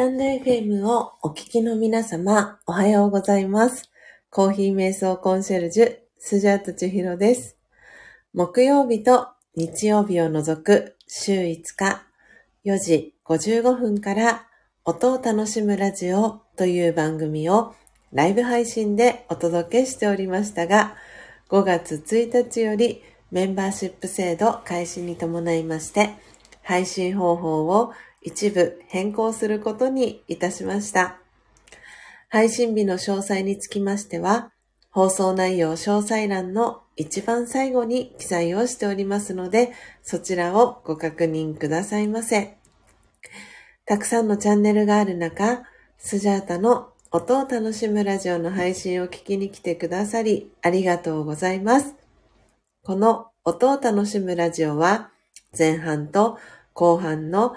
タンド FM をお聞きの皆様、おはようございます。コーヒー瞑想コンシェルジュ、スジャート千尋です。木曜日と日曜日を除く週5日、4時55分から音を楽しむラジオという番組をライブ配信でお届けしておりましたが、5月1日よりメンバーシップ制度開始に伴いまして、配信方法を一部変更することにいたしました。配信日の詳細につきましては、放送内容詳細欄の一番最後に記載をしておりますので、そちらをご確認くださいませ。たくさんのチャンネルがある中、スジャータの音を楽しむラジオの配信を聞きに来てくださり、ありがとうございます。この音を楽しむラジオは、前半と後半の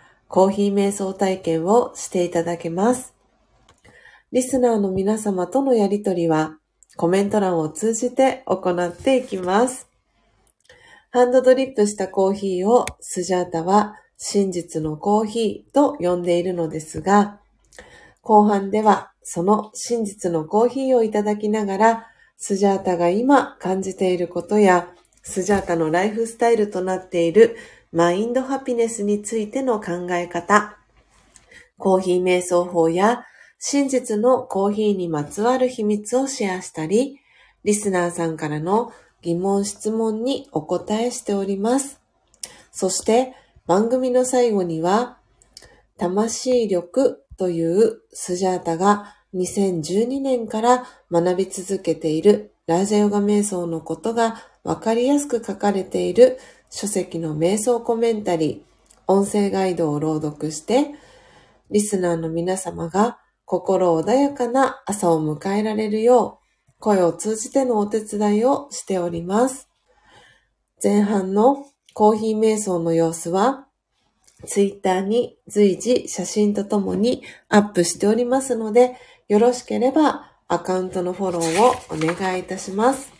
コーヒー瞑想体験をしていただけます。リスナーの皆様とのやりとりはコメント欄を通じて行っていきます。ハンドドリップしたコーヒーをスジャータは真実のコーヒーと呼んでいるのですが、後半ではその真実のコーヒーをいただきながら、スジャータが今感じていることや、スジャータのライフスタイルとなっているマインドハピネスについての考え方、コーヒー瞑想法や真実のコーヒーにまつわる秘密をシェアしたり、リスナーさんからの疑問質問にお答えしております。そして番組の最後には、魂力というスジャータが2012年から学び続けているラージャヨガ瞑想のことがわかりやすく書かれている書籍の瞑想コメンタリー、音声ガイドを朗読して、リスナーの皆様が心穏やかな朝を迎えられるよう、声を通じてのお手伝いをしております。前半のコーヒー瞑想の様子は、ツイッターに随時写真とともにアップしておりますので、よろしければアカウントのフォローをお願いいたします。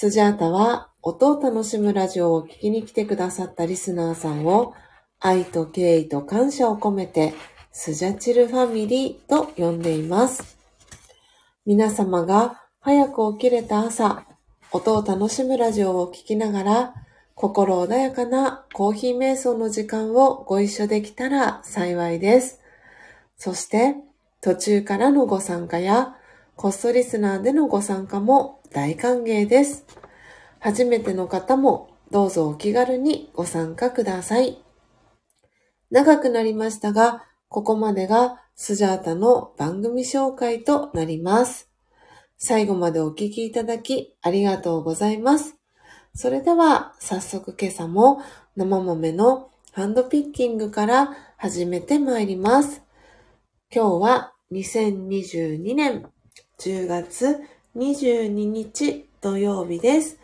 スジャータは音を楽しむラジオを聞きに来てくださったリスナーさんを愛と敬意と感謝を込めてスジャチルファミリーと呼んでいます。皆様が早く起きれた朝、音を楽しむラジオを聞きながら心穏やかなコーヒー瞑想の時間をご一緒できたら幸いです。そして途中からのご参加やコストリスナーでのご参加も大歓迎です。初めての方もどうぞお気軽にご参加ください。長くなりましたが、ここまでがスジャータの番組紹介となります。最後までお聞きいただきありがとうございます。それでは早速今朝も生豆のハンドピッキングから始めてまいります。今日は2022年10月22日土曜日です。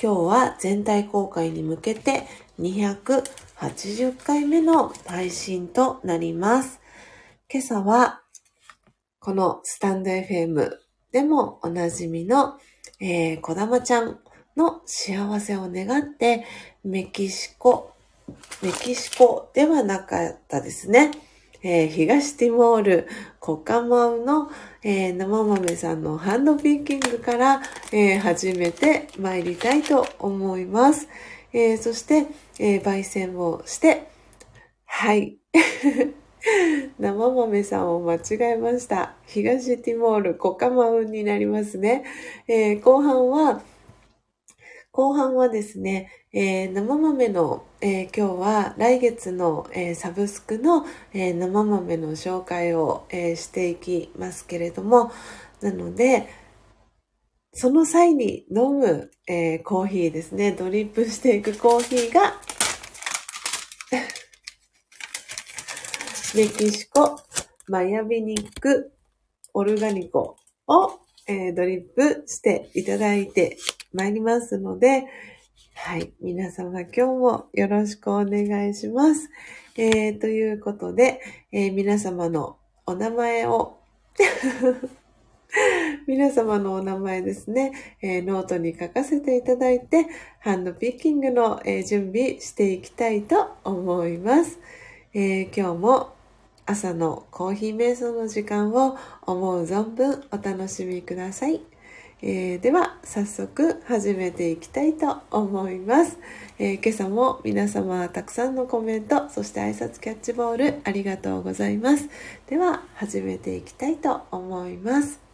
今日は全体公開に向けて280回目の配信となります。今朝はこのスタンド FM でもおなじみの、えー、こだまちゃんの幸せを願ってメキシコ、メキシコではなかったですね。えー、東ティモール、コカマウの、えー、生豆さんのハンドピッキングから、えー、始めて参りたいと思います。えそして、え焙煎をして、はい。生豆さんを間違えました。東ティモール、コカマウになりますね。え後半は、後半はですね、えー、生豆の、えー、今日は来月の、えー、サブスクの、え生豆の紹介を、えしていきますけれども、なので、その際に飲む、えコーヒーですね、ドリップしていくコーヒーが、メキシコ、マヤビニックオルガニコを、えー、ドリップしていただいてまいりますので、はい。皆様今日もよろしくお願いします。えー、ということで、えー、皆様のお名前を 皆様のお名前ですね、えー、ノートに書かせていただいて、ハンドピッキングの、えー、準備していきたいと思います。えー、今日も朝のコーヒー瞑想の時間を思う存分お楽しみください。えー、では早速始めていきたいと思います、えー、今朝も皆様たくさんのコメントそして挨拶キャッチボールありがとうございます。では始めていきたいと思います。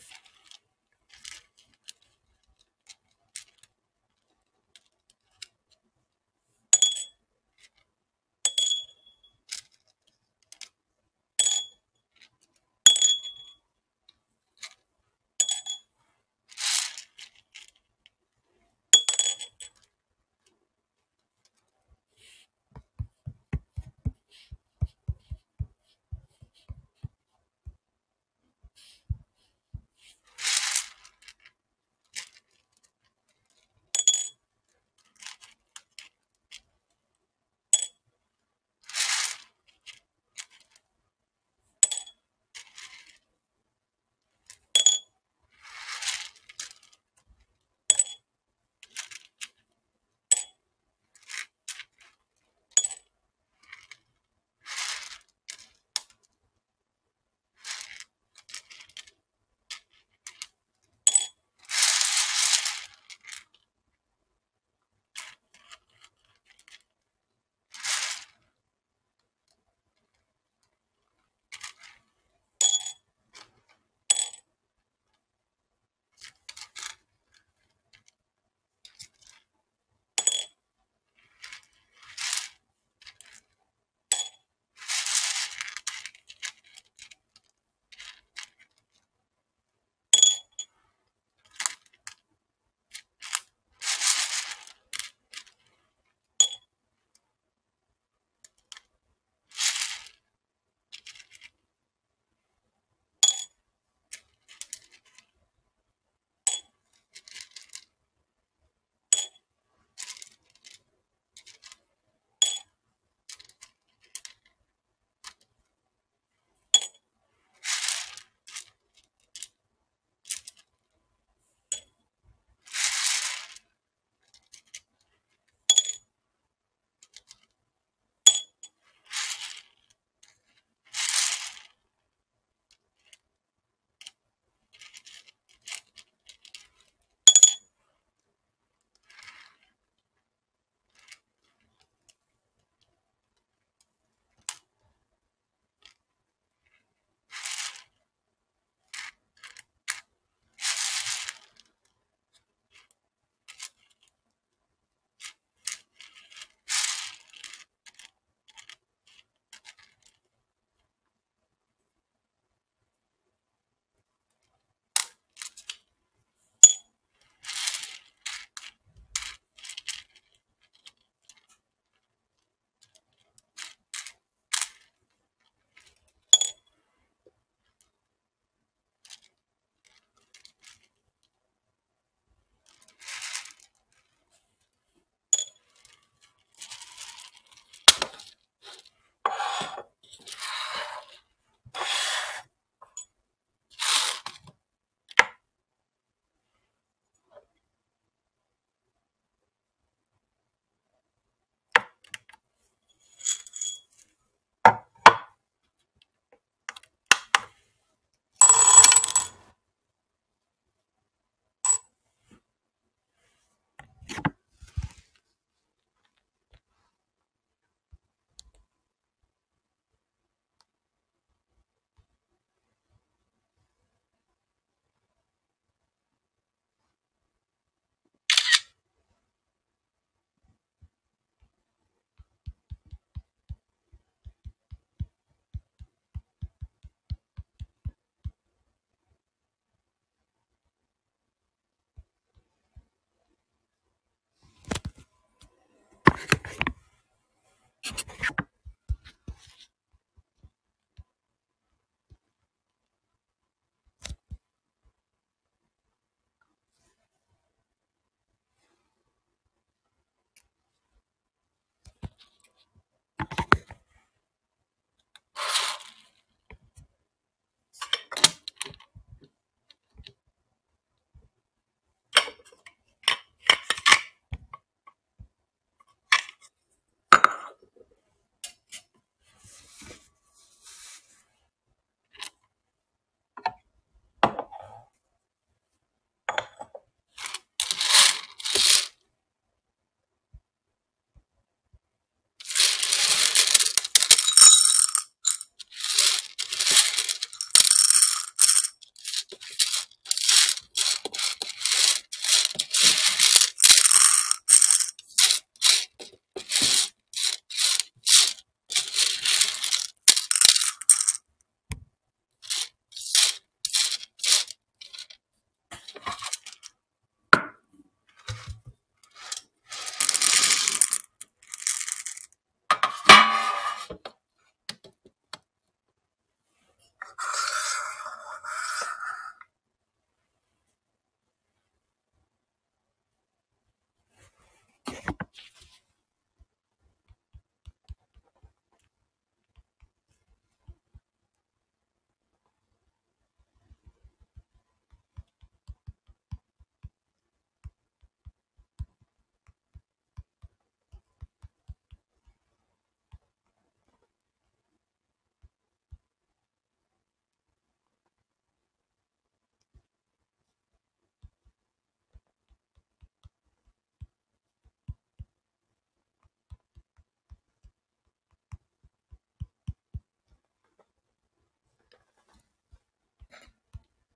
Tschüss.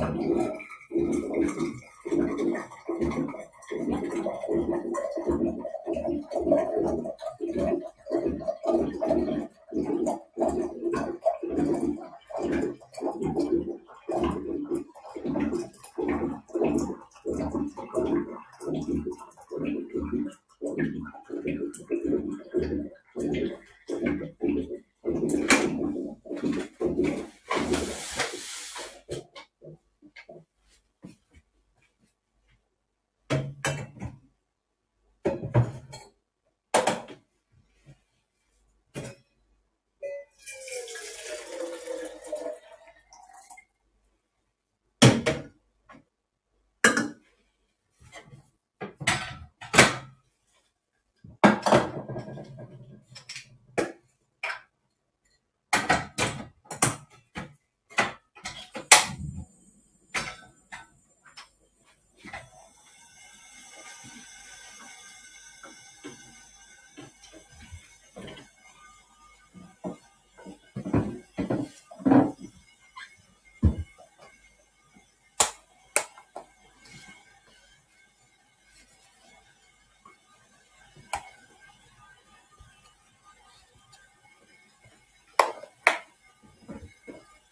管理。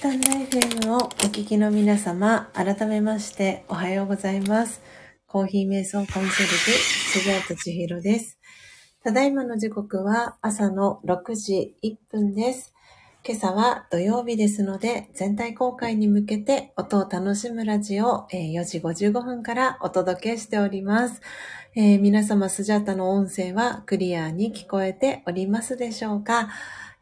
スタンド FM をお聞きの皆様、改めましておはようございます。コーヒー瞑想コンシェルジュ、スジャート千尋です。ただいまの時刻は朝の6時1分です。今朝は土曜日ですので、全体公開に向けて音を楽しむラジオ4時55分からお届けしております。えー、皆様スジャータの音声はクリアに聞こえておりますでしょうか、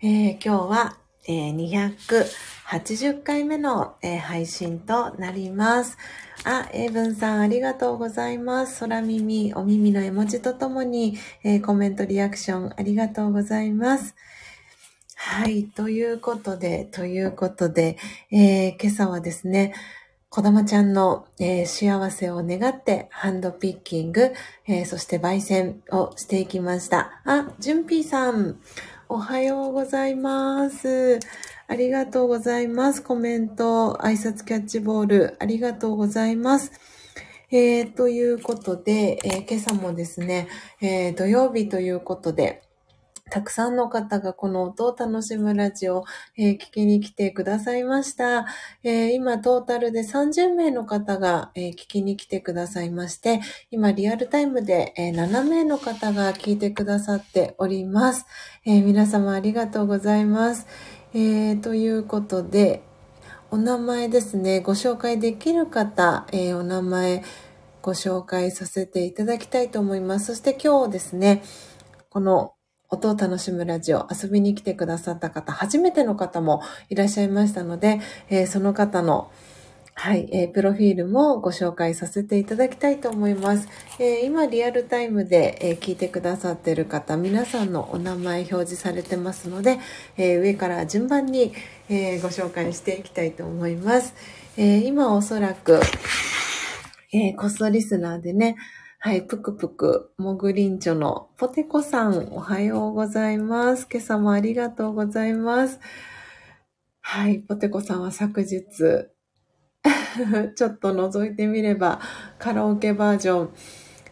えー、今日は、え、280回目の、え、配信となります。あ、エイブンさんありがとうございます。空耳、お耳の絵文字とともに、え、コメントリアクションありがとうございます。はい。ということで、ということで、え、今朝はですね、こだまちゃんの、えー、幸せを願ってハンドピッキング、えー、そして焙煎をしていきました。あ、じゅんぴーさん、おはようございます。ありがとうございます。コメント、挨拶キャッチボール、ありがとうございます。えー、ということで、えー、今朝もですね、えー、土曜日ということで、たくさんの方がこの音を楽しむラジオを、えー、聞きに来てくださいました。えー、今トータルで30名の方が、えー、聞きに来てくださいまして、今リアルタイムで、え7名の方が聞いてくださっております。え皆様ありがとうございます。えということで、お名前ですね、ご紹介できる方、えお名前ご紹介させていただきたいと思います。そして今日ですね、この音を楽しむラジオ遊びに来てくださった方、初めての方もいらっしゃいましたので、えー、その方のはい、えー、プロフィールもご紹介させていただきたいと思います。えー、今リアルタイムで、えー、聞いてくださっている方、皆さんのお名前表示されてますので、え上から順番に、えご紹介していきたいと思います。え今おそらく、えコストリスナーでね、はい、ぷくぷく、もぐりんちょのポテコさん、おはようございます。今朝もありがとうございます。はい、ポテコさんは昨日、ちょっと覗いてみれば、カラオケバージョン、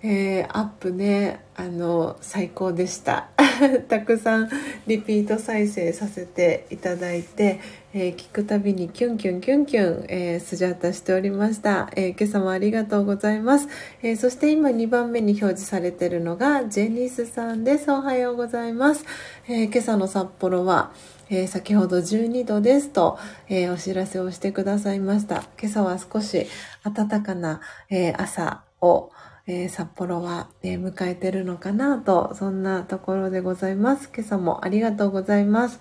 えー、アップね、あの、最高でした。たくさんリピート再生させていただいて、えー、聞くたびにキュンキュンキュンキュン、えー、スジャータしておりました、えー、今朝もありがとうございます、えそして今2番目に表示されているのがジェニスさんですおはようございます、え今朝の札幌はえ先ほど12度ですと、えお知らせをしてくださいました。今朝は少し暖かな、え朝を、え、札幌は、え、迎えてるのかなと、そんなところでございます。今朝もありがとうございます。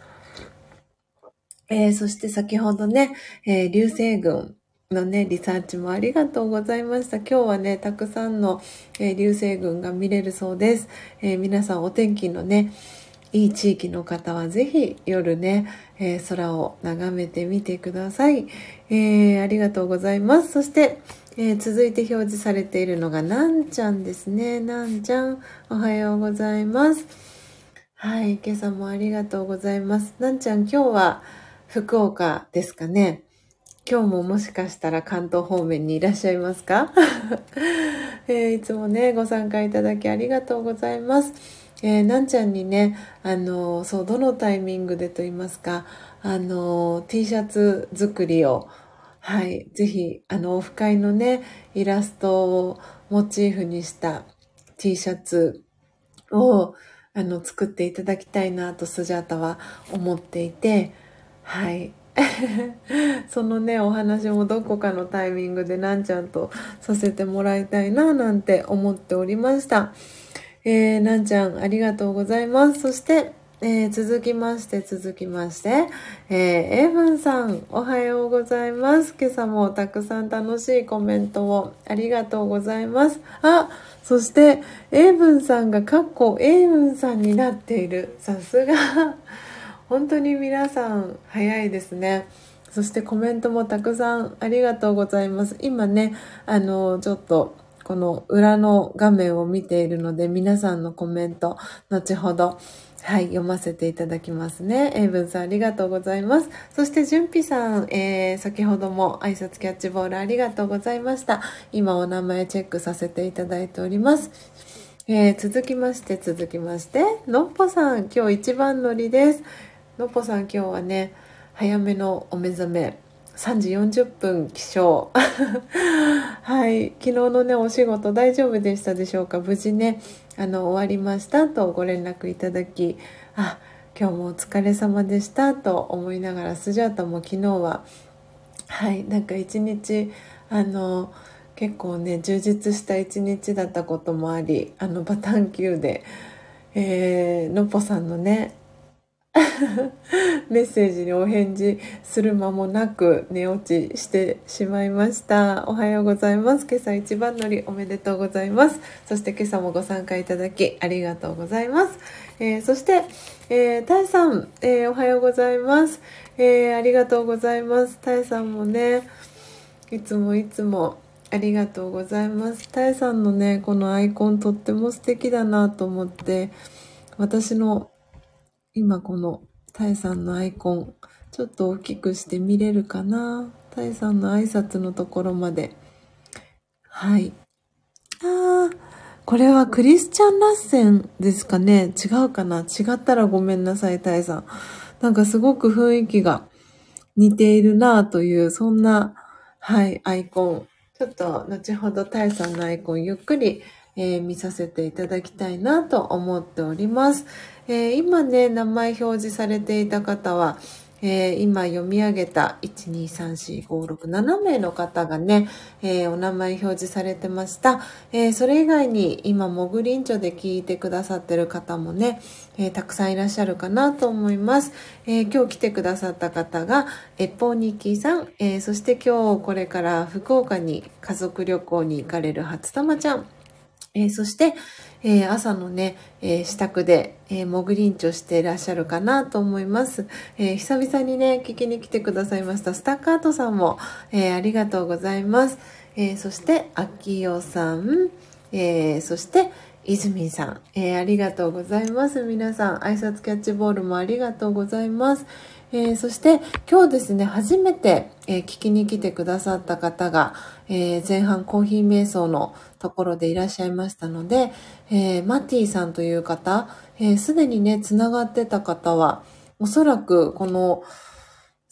えー、そして先ほどね、え流星群のね、リサーチもありがとうございました。今日はね、たくさんの、え流星群が見れるそうです。え皆さんお天気のね、いい地域の方はぜひ夜ね、え空を眺めてみてください、えありがとうございます。そして、え、続いて表示されているのが、なんちゃんですね。なんちゃん、おはようございます。はい、今朝もありがとうございます。なんちゃん、今日は福岡ですかね。今日ももしかしたら関東方面にいらっしゃいますか、えー、いつもね、ご参加いただきありがとうございます。えー、なんちゃんにね、あのそう、どのタイミングでと言いますか、あの T シャツ作りを、はい。ぜひ、あの、オフ会のね、イラストをモチーフにした T シャツを、あの、作っていただきたいなとスジャータは思っていて、はい。そのね、お話もどこかのタイミングでなんちゃんとさせてもらいたいな、なんて思っておりました。えー、なんちゃん、ありがとうございます。そして、えー、続きまして、続きまして、えー、エイブンさん、おはようございます。今朝もたくさん楽しいコメントをありがとうございます。あ、そして、エイブンさんがかっこエイブンさんになっている。さすが。本当に皆さん早いですね。そしてコメントもたくさんありがとうございます。今ね、あの、ちょっと、この裏の画面を見ているので、皆さんのコメント、後ほどはい、読ませていただきますね。エイブンさんありがとうございます。そして、じゅんぴさん、えー、先ほども挨拶キャッチボールありがとうございました。今お名前チェックさせていただいております。えー、続きまして、続きまして、のっぽさん、今日一番乗りです。のっぽさん今日はね、早めのお目覚め、3時40分起床。はい。昨日のね、お仕事大丈夫でしたでしょうか？無事ね、あの、終わりましたとご連絡いただき、あ、今日もお疲れ様でしたと思いながら、スジャータも昨日は、はい、なんか一日、あの、結構ね、充実した一日だったこともあり、あの、バタン級で、えー、のっぽさんのね、メッセージにお返事する間もなく寝落ちしてしまいました。おはようございます。今朝一番乗りおめでとうございます。そして今朝もご参加いただきありがとうございます。えー、そして、えー、たえさん、えー、おはようございます。えー、ありがとうございます。たえさんもね、いつもいつもありがとうございます。たえさんのね、このアイコンとっても素敵だなと思って、私の今このタイさんのアイコン、ちょっと大きくして見れるかな？タイさんの挨拶のところまで。はい。あー、これはクリスチャン・ラッセンですかね？違うかな？違ったらごめんなさい、タイさん。なんかすごく雰囲気が似ているなという、そんな、はい、アイコン。ちょっと後ほどタイさんのアイコンゆっくり、えー、見させていただきたいなと思っております。えー、今ね、名前表示されていた方は、えー、今読み上げた1,2,3,4,5,6,7名の方がね、えー、お名前表示されてました。えー、それ以外に今、モグリンチョで聞いてくださってる方もね、えたくさんいらっしゃるかなと思います。え今日来てくださった方が、エポニキさん、えそして今日これから福岡に家族旅行に行かれる初玉ちゃん、えそして、えー、朝のね、えー、支度で、えー、モグリンチョしていらっしゃるかなと思います。え、久々にね、聞きに来てくださいましたスタッカートさんも、え、ありがとうございます。え、そして、アキヨさん、え、そして、泉さん、え、ありがとうございます。皆さん、挨拶キャッチボールもありがとうございます。えー、そして今日ですね、初めて、えー、聞きに来てくださった方が、えー、前半コーヒー瞑想のところでいらっしゃいましたので、えマティさんという方、す、で、にね、つながってた方は、おそらくこの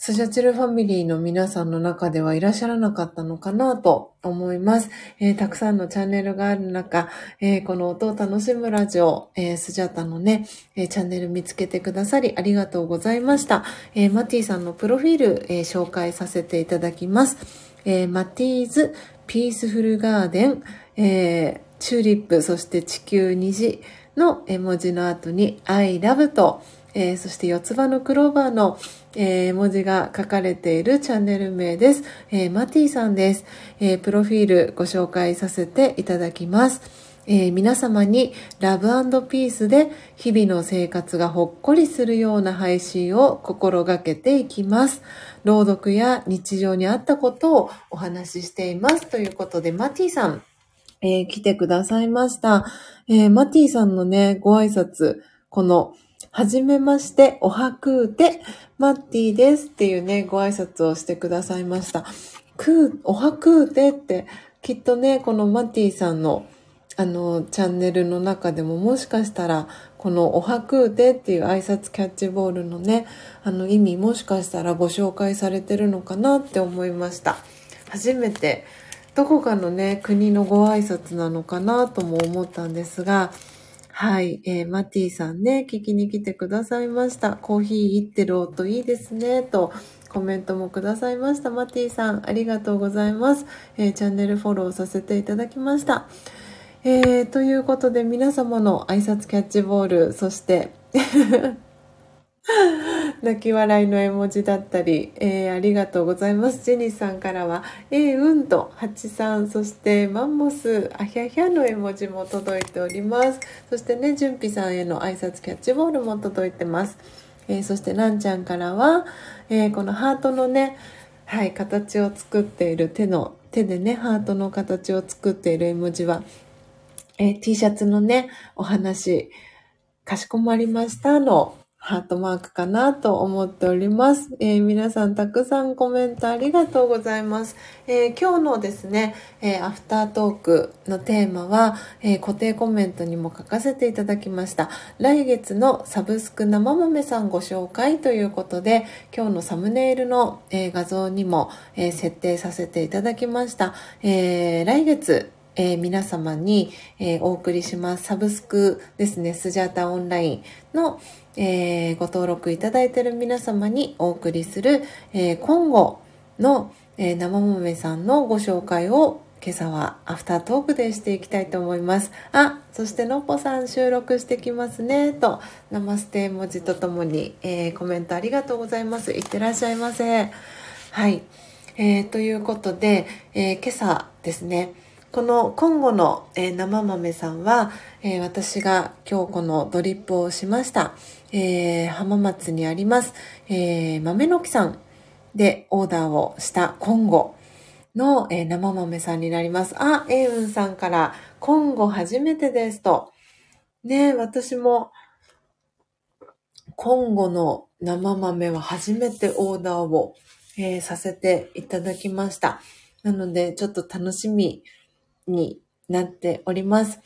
スジャチルファミリーの皆さんの中ではいらっしゃらなかったのかなと思います。えー、たくさんのチャンネルがある中、えー、この音を楽しむラジオ、えー、スジャタのね、えチャンネル見つけてくださりありがとうございました。えマティさんのプロフィール、え紹介させていただきます。えマティーズピースフルガーデン、えチューリップ、そして地球虹の絵文字の後に I love と、えー、そして四つ葉のクローバーの、えー、文字が書かれているチャンネル名です。えー、マティさんです、えプロフィールご紹介させていただきます。え皆様にラブピースで日々の生活がほっこりするような配信を心がけていきます。朗読や日常にあったことをお話ししています。ということで、マティさん、えー、来てくださいました。えー、マティさんのね、ご挨拶、このはじめまして、おはくうて、マッティですっていうね、ご挨拶をしてくださいました。くう、おはくうてって、きっとね、このマティさんの、あの、チャンネルの中でももしかしたら、このおはくうてっていう挨拶キャッチボールのね、あの意味もしかしたらご紹介されてるのかなって思いました。初めて、どこかのね、国のご挨拶なのかなとも思ったんですが、はい、えー、マティさんね、聞きに来てくださいました。コーヒーいってる音いいですね、とコメントもくださいました。マティさん、ありがとうございます。えー、チャンネルフォローさせていただきました。えー、ということで皆様の挨拶キャッチボール、そして 泣き笑いの絵文字だったり、えー、ありがとうございます。ジェニーさんからは、えー、うんと、ハチさん、そしてマンモス、あひゃひゃの絵文字も届いております。そしてね、じゅんぴさんへの挨拶キャッチボールも届いてます。えー、そして、ランちゃんからは、えこのハートのね、はい、形を作っている手の、手でね、ハートの形を作っている絵文字は、え T シャツのね、お話、かしこまりましたのハートマークかなと思っております。えー、皆さんたくさんコメントありがとうございます。えー、今日のですね、えー、アフタートークのテーマは、え固定コメントにも書かせていただきました。来月のサブスク生豆さんご紹介ということで、今日のサムネイルの、え画像にも、え設定させていただきました。え来月えー、皆様に、えー、お送りします。サブスクですね、スジャータオンラインの、えー、ご登録いただいている皆様にお送りする、え今後の、え生もめさんのご紹介を今朝はアフタートークでしていきたいと思います。あ、そしてのっぽさん収録してきますね、と、ナマステ文字とともに、えコメントありがとうございます。いってらっしゃいませ。はい。えー、ということで、え今朝ですね、この今後の、えー、生豆さんは、え、私が今日このドリップをしました、えー、浜松にあります、え豆の木さんでオーダーをした今後の、え生豆さんになります。あ、エイウンさんから今後初めてですと。ね私も今後の生豆は初めてオーダーを、えさせていただきました。なので、ちょっと楽しみになっております。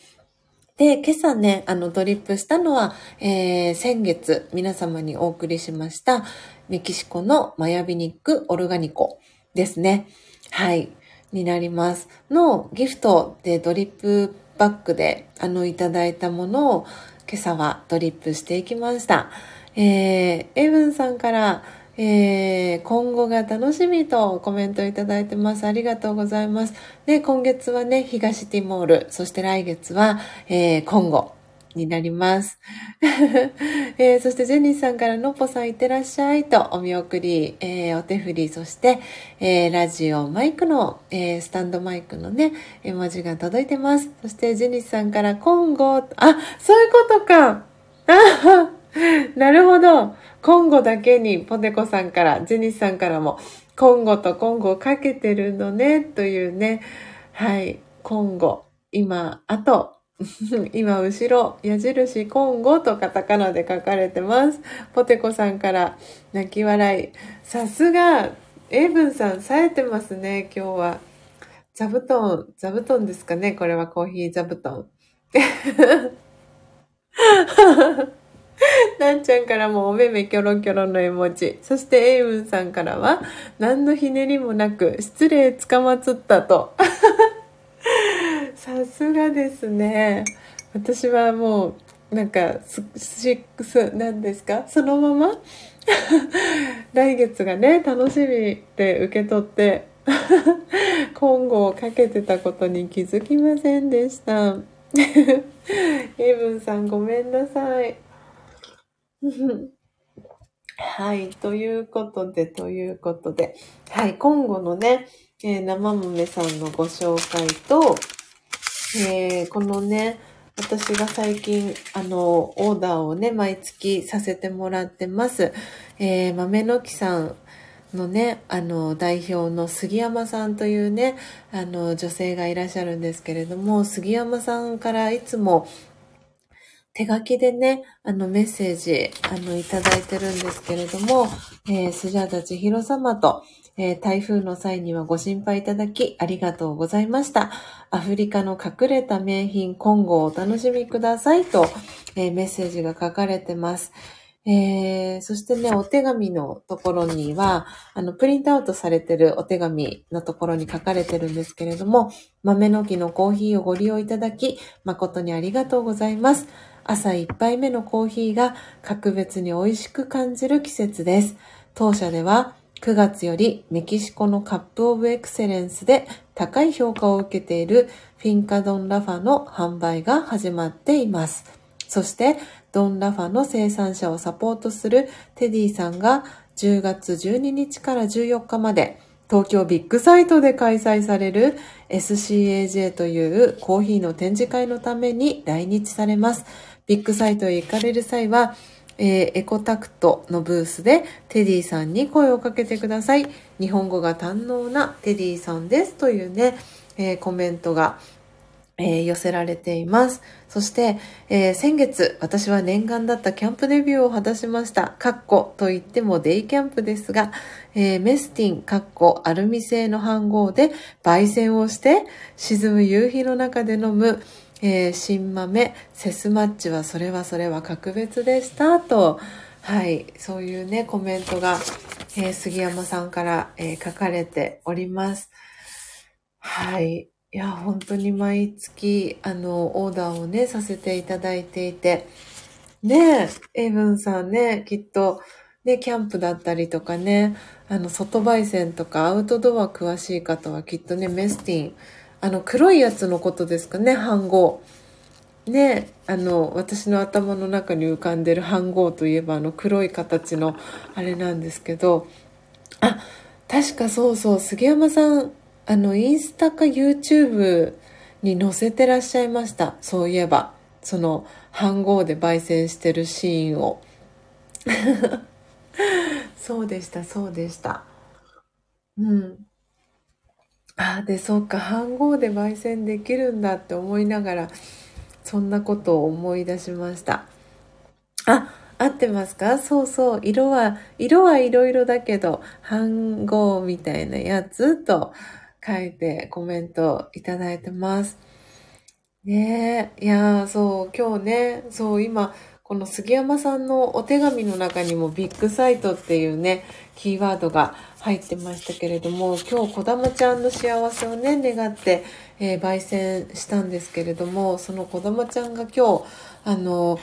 で、今朝ね、あの、ドリップしたのは、えー、先月皆様にお送りしました、メキシコのマヤビニックオルガニコですね。はい。になります。のギフトでドリップバッグで、あの、いただいたものを今朝はドリップしていきました。えー、エブンさんから、えー、今後が楽しみとコメントいただいてます。ありがとうございます。で、今月はね、東ティモール、そして来月は、えー、今後になります。えー、そしてジェニーさんからのっぽさんいってらっしゃいとお見送り、えー、お手振り、そして、えー、ラジオ、マイクの、え、スタンドマイクのね、絵文字が届いてます。そしてジェニーさんから今後、あ、そういうことか。あ なるほど。今後だけにポテコさんから、ジェニスさんからも、今後と今後をかけてるのね、というね。はい。今後。今、あと。今、後ろ、矢印、今後とカタカナで書かれてます。ポテコさんから泣き笑い。さすが、エイブンさん、冴えてますね、今日は。座布団、座布団ですかねこれはコーヒー座布団。なんちゃんからもお目目キョロキョロの絵文字。そしてエイウンさんからは、何のひねりもなく、失礼つかまつったと。さすがですね。私はもう、なんか、す、し、す、何ですか？そのまま？来月がね、楽しみで受け取って、今後をかけてたことに気づきませんでした。エイブンさんごめんなさい。はい。ということで、ということで。はい。今後のね、えー、生豆さんのご紹介と、えー、このね、私が最近、あの、オーダーをね、毎月させてもらってます。えー、豆の木さんのね、あの、代表の杉山さんというね、あの、女性がいらっしゃるんですけれども、杉山さんからいつも、手書きでね、あのメッセージ、あの、いただいてるんですけれども、えー、スジャータ千尋様と、えー、台風の際にはご心配いただきありがとうございました。アフリカの隠れた名品、今後お楽しみくださいと、えー、メッセージが書かれてます。えー、そしてね、お手紙のところには、あの、プリントアウトされてるお手紙のところに書かれてるんですけれども、豆の木のコーヒーをご利用いただき、誠にありがとうございます。朝一杯目のコーヒーが格別に美味しく感じる季節です。当社では9月よりメキシコのカップオブエクセレンスで高い評価を受けているフィンカドンラファの販売が始まっています。そしてドンラファの生産者をサポートするテディさんが10月12日から14日まで東京ビッグサイトで開催される SCAJ というコーヒーの展示会のために来日されます。ビッグサイトへ行かれる際は、えー、エコタクトのブースでテディさんに声をかけてください。日本語が堪能なテディさんですというね、えー、コメントがえー、寄せられています。そして、え、先月、私は念願だったキャンプデビューを果たしました。カッコと言ってもデイキャンプですが、え、メスティン、カッコ、アルミ製の飯盒で焙煎をして、沈む夕日の中で飲む、え新豆、セスマッチはそれはそれは格別でした。と、はい、そういうね、コメントが、え杉山さんから、え書かれております。はい。いや、本当に毎月、あの、オーダーをね、させていただいていて、ねえ、エイブンさんね、きっと、ね、キャンプだったりとかね、あの、外焙煎とかアウトドア詳しい方はきっとね、メスティン、あの、黒いやつのことですかね、飯号。ね、あの、私の頭の中に浮かんでる飯号といえば、あの、黒い形の、あれなんですけど、あ、確かそうそう、杉山さん、あの、インスタか YouTube に載せてらっしゃいました。そういえば。その、飯盒で焙煎してるシーンを。そうでした、そうでした。うん。あ、で、そうか、飯盒で焙煎できるんだって思いながら、そんなことを思い出しました。あ、合ってますか？そうそう。色は、色はいろいろだけど、飯盒みたいなやつと、書いてコメントいただいてます。ねえ、いやー、そう、今日ね、そう、今、この杉山さんのお手紙の中にもビッグサイトっていうね、キーワードが入ってましたけれども、今日小玉ちゃんの幸せをね、願って、えー、焙煎したんですけれども、その小玉ちゃんが今日、あの、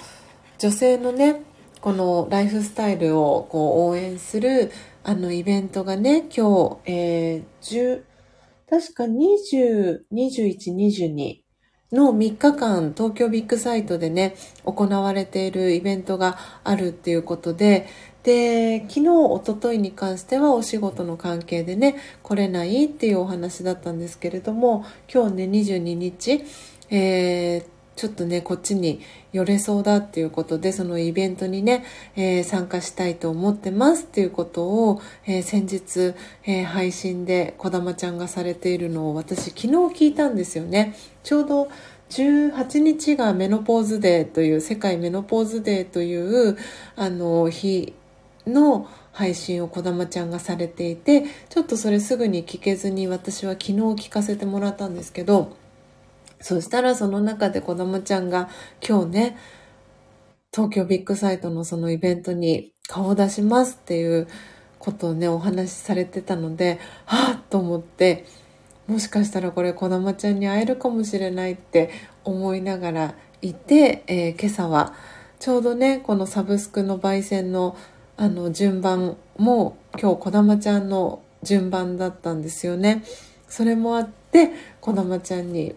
女性のね、このライフスタイルをこう応援する、あのイベントがね、今日、えー、10、確か20、21、22の3日間東京ビッグサイトでね、行われているイベントがあるっていうことで、で、昨日、おとといに関してはお仕事の関係でね、来れないっていうお話だったんですけれども、今日ね、22日、えー、ちょっとね、こっちに寄れそうだっていうことで、そのイベントにね、えー、参加したいと思ってますっていうことを、えー、先日、えー、配信でこだまちゃんがされているのを私昨日聞いたんですよね。ちょうど18日がメノポーズデーという、世界メノポーズデーという、あの、日の配信をこだまちゃんがされていて、ちょっとそれすぐに聞けずに私は昨日聞かせてもらったんですけど、そしたらその中で子供ちゃんが今日ね、東京ビッグサイトのそのイベントに顔を出しますっていうことをね、お話しされてたので、はぁと思って、もしかしたらこれ子供ちゃんに会えるかもしれないって思いながらいて、えー、今朝はちょうどね、このサブスクの焙煎のあの順番も今日子玉ちゃんの順番だったんですよね。それもあって、子玉ちゃんに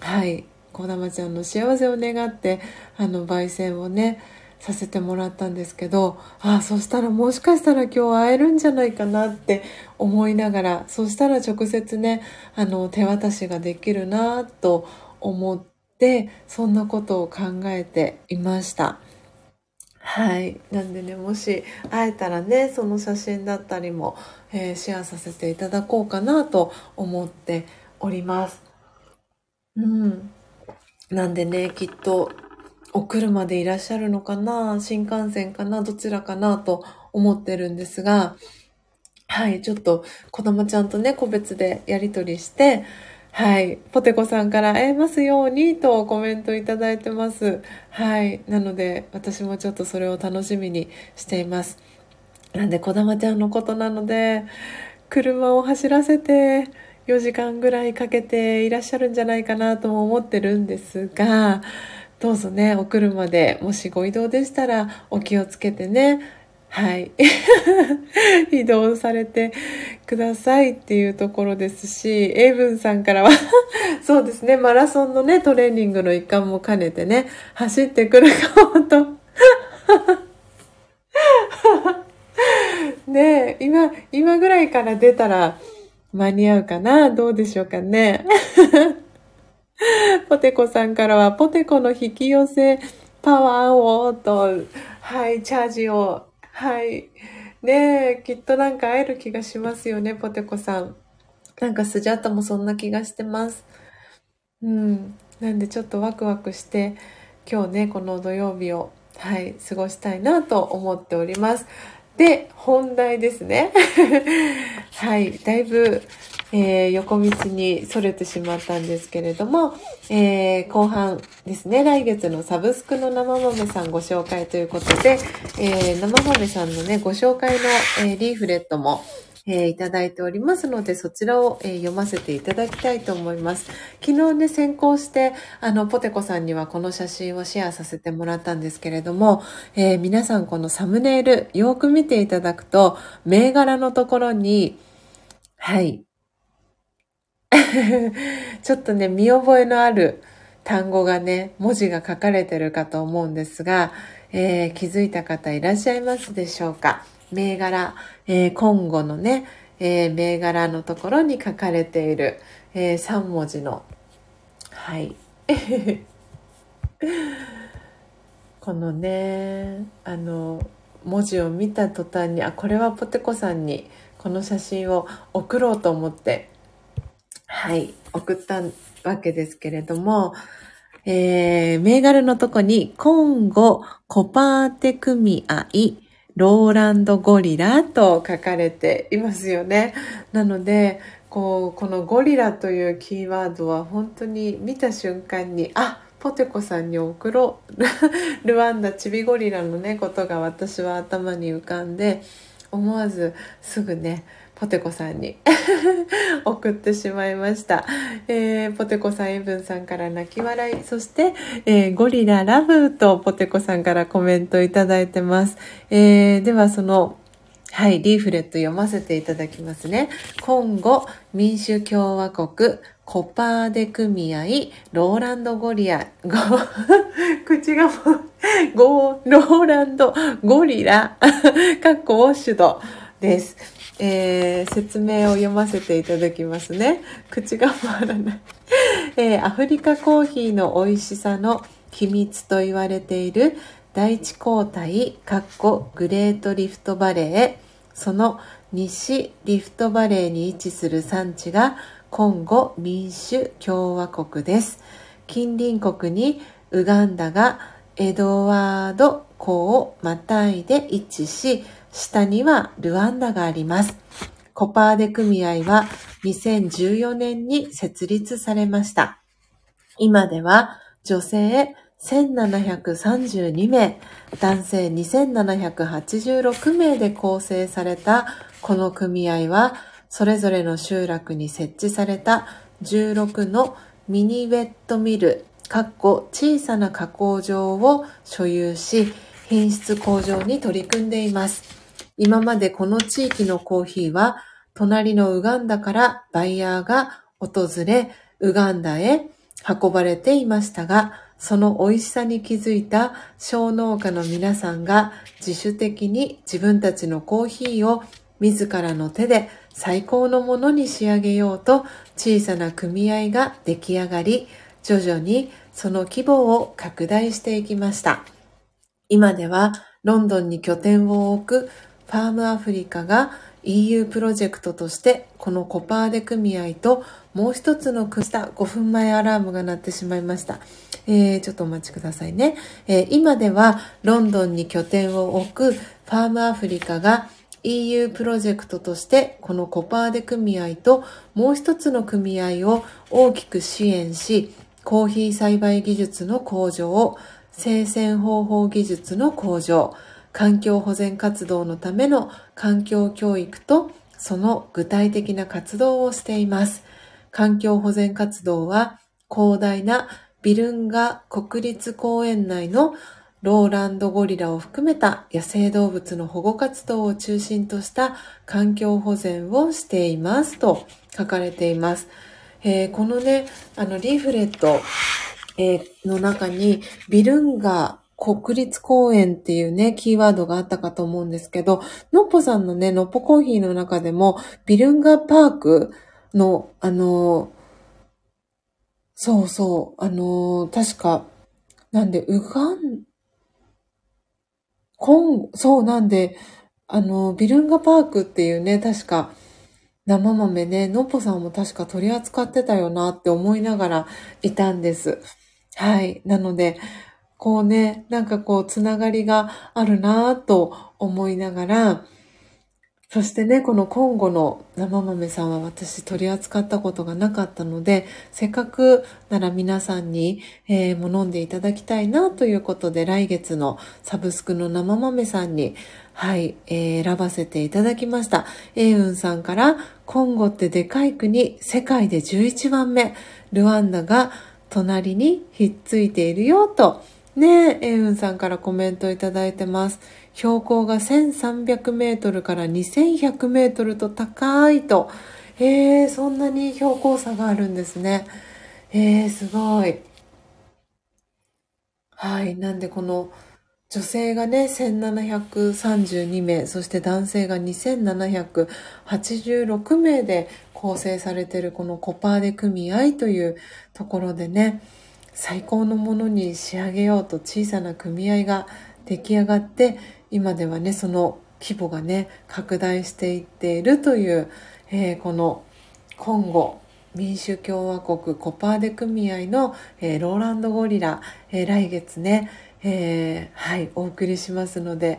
はい、こだまちゃんの幸せを願って、あの、焙煎をね、させてもらったんですけど、ああ、そしたらもしかしたら今日会えるんじゃないかなって思いながら、そしたら直接ね、あの、手渡しができるなと思って、そんなことを考えていました。はい。なんでね、もし会えたらね、その写真だったりも、えー、シェアさせていただこうかなと思っております。うん。なんでね、きっと、お車でいらっしゃるのかな新幹線かなどちらかなと思ってるんですが、はい、ちょっと、子供ちゃんとね、個別でやりとりして、はい、ポテコさんから会えますようにとコメントいただいてます。はい、なので、私もちょっとそれを楽しみにしています。なんで、子供ちゃんのことなので、車を走らせて、4時間ぐらいかけていらっしゃるんじゃないかなとも思ってるんですが、どうぞね、お車でもしご移動でしたらお気をつけてね、はい。移動されてくださいっていうところですし、エイブンさんからは そうですね、マラソンのね、トレーニングの一環も兼ねてね、走ってくるかもと。ね今、今ぐらいから出たら、間に合うかな？どうでしょうかね？ポテコさんからは、ポテコの引き寄せパワーをと、はい、チャージを、はい。ねえ、きっとなんか会える気がしますよね、ポテコさん。なんかスジャータもそんな気がしてます。うん。なんでちょっとワクワクして今日ねこの土曜日をはい過ごしたいなと思っておりますで本題ですね はいだいぶえー、横道にそれてしまったんですけれども、えー、後半ですね、来月のサブスクの生豆さんご紹介ということで、えー、生豆さんのね、ご紹介の、えリーフレットも、えー、いただいておりますので、そちらを、えー、読ませていただきたいと思います。昨日ね、先行して、あの、ポテコさんにはこの写真をシェアさせてもらったんですけれども、えー、皆さんこのサムネイル、よく見ていただくと、銘柄のところに、はい、ちょっとね、見覚えのある単語がね、文字が書かれてるかと思うんですが、えー、気づいた方いらっしゃいますでしょうか？銘柄、えー、今後のね、えー、銘柄のところに書かれている、えー、3文字の、はい。このね、あの、文字を見た途端に、あ、これはポテコさんにこの写真を送ろうと思ってはい、送ったわけですけれども、えー、銘柄のとこに、コンゴコパーテ組合、ローランドゴリラと書かれていますよね。なので、こう、このゴリラというキーワードは本当に見た瞬間に、あ、ポテコさんに送ろう。ルワンダチビゴリラのね、ことが私は頭に浮かんで、思わずすぐね、ポテコさんに 送ってしまいました。えー、ポテコさん、エブンさんから泣き笑い、そして、えー、ゴリララブとポテコさんからコメントいただいてます。えー、ではその、はい、リーフレット読ませていただきますね。今後、民主共和国、コパーデ組合、ローランドゴリア、ゴ、口がもう、ゴ、ローランドゴリラ、かっこウォッシュドです。えー、説明を読ませていただきますね。口が回らない。えー、アフリカコーヒーの美味しさの秘密と言われている第一交代、かっこグレートリフトバレー、その西リフトバレーに位置する産地がコンゴ民主共和国です。近隣国にウガンダがエドワード湖をまたいで位置し、下にはルワンダがあります。コパーデ組合は2014年に設立されました。今では女性1732名、男性2786名で構成されたこの組合は、それぞれの集落に設置された16のミニウェットミル、かっこ小さな加工場を所有し、品質向上に取り組んでいます。今までこの地域のコーヒーは、隣のウガンダからバイヤーが訪れ、ウガンダへ運ばれていましたが、その美味しさに気づいた小農家の皆さんが自主的に自分たちのコーヒーを自らの手で最高のものに仕上げようと小さな組合が出来上がり、徐々にその規模を拡大していきました。今ではロンドンに拠点を置くファームアフリカが EU プロジェクトとしてこのコパーデ組合ともう一つの組した5分前アラームが鳴ってしまいました。えー、ちょっとお待ちくださいね、えー、今ではロンドンに拠点を置くファームアフリカが EU プロジェクトとしてこのコパーデ組合ともう一つの組合を大きく支援しコーヒー栽培技術の向上、生鮮方法技術の向上、環境保全活動のための環境教育とその具体的な活動をしています。環境保全活動は広大なビルンガ国立公園内のローランドゴリラを含めた野生動物の保護活動を中心とした環境保全をしていますと書かれています。えー、このね、あのリーフレット、えー、の中にビルンガ国立公園っていうね、キーワードがあったかと思うんですけど、のっぽさんのね、のっぽコーヒーの中でも、ビルンガパークの、あの、そうそう、あの、確か、なんで、ウガン、コン、そうなんで、あの、ビルンガパークっていうね、確か、生豆ね、のっぽさんも確か取り扱ってたよなって思いながらいたんです。はい。なので、こうね、なんかこう、つながりがあるなぁと思いながら、そしてね、このコンゴの生豆さんは私取り扱ったことがなかったので、せっかくなら皆さんに、えー、も飲んでいただきたいなということで、来月のサブスクの生豆さんに、はい、えー、選ばせていただきました。エイウンさんから、コンゴってでかい国、世界で11番目、ルワンダが隣にひっついているよと、ねえ、エイウンさんからコメントいただいてます。標高が1300メートルから2100メートルと高いと。へえ、そんなに標高差があるんですね。へえ、すごい。はい。なんでこの女性がね、1732名、そして男性が2786名で構成されているこのコパーデ組合というところでね、最高のものに仕上げようと小さな組合が出来上がって、今ではねその規模がね拡大していっているという、えー、この今後民主共和国コパーデ組合の、えー、ローランドゴリラ、えー、来月ね、えはいお送りしますので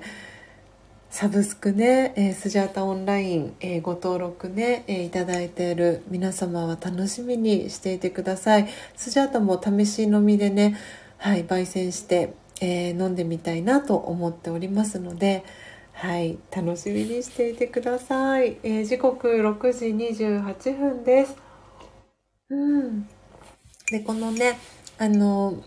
サブスクね、えスジャータオンライン、えご登録ね、えいただいている皆様は楽しみにしていてください。スジャータも試し飲みでね、はい、焙煎して、え、飲んでみたいなと思っておりますので、はい、楽しみにしていてください。え、時刻6時28分です。うん。で、このね、あの、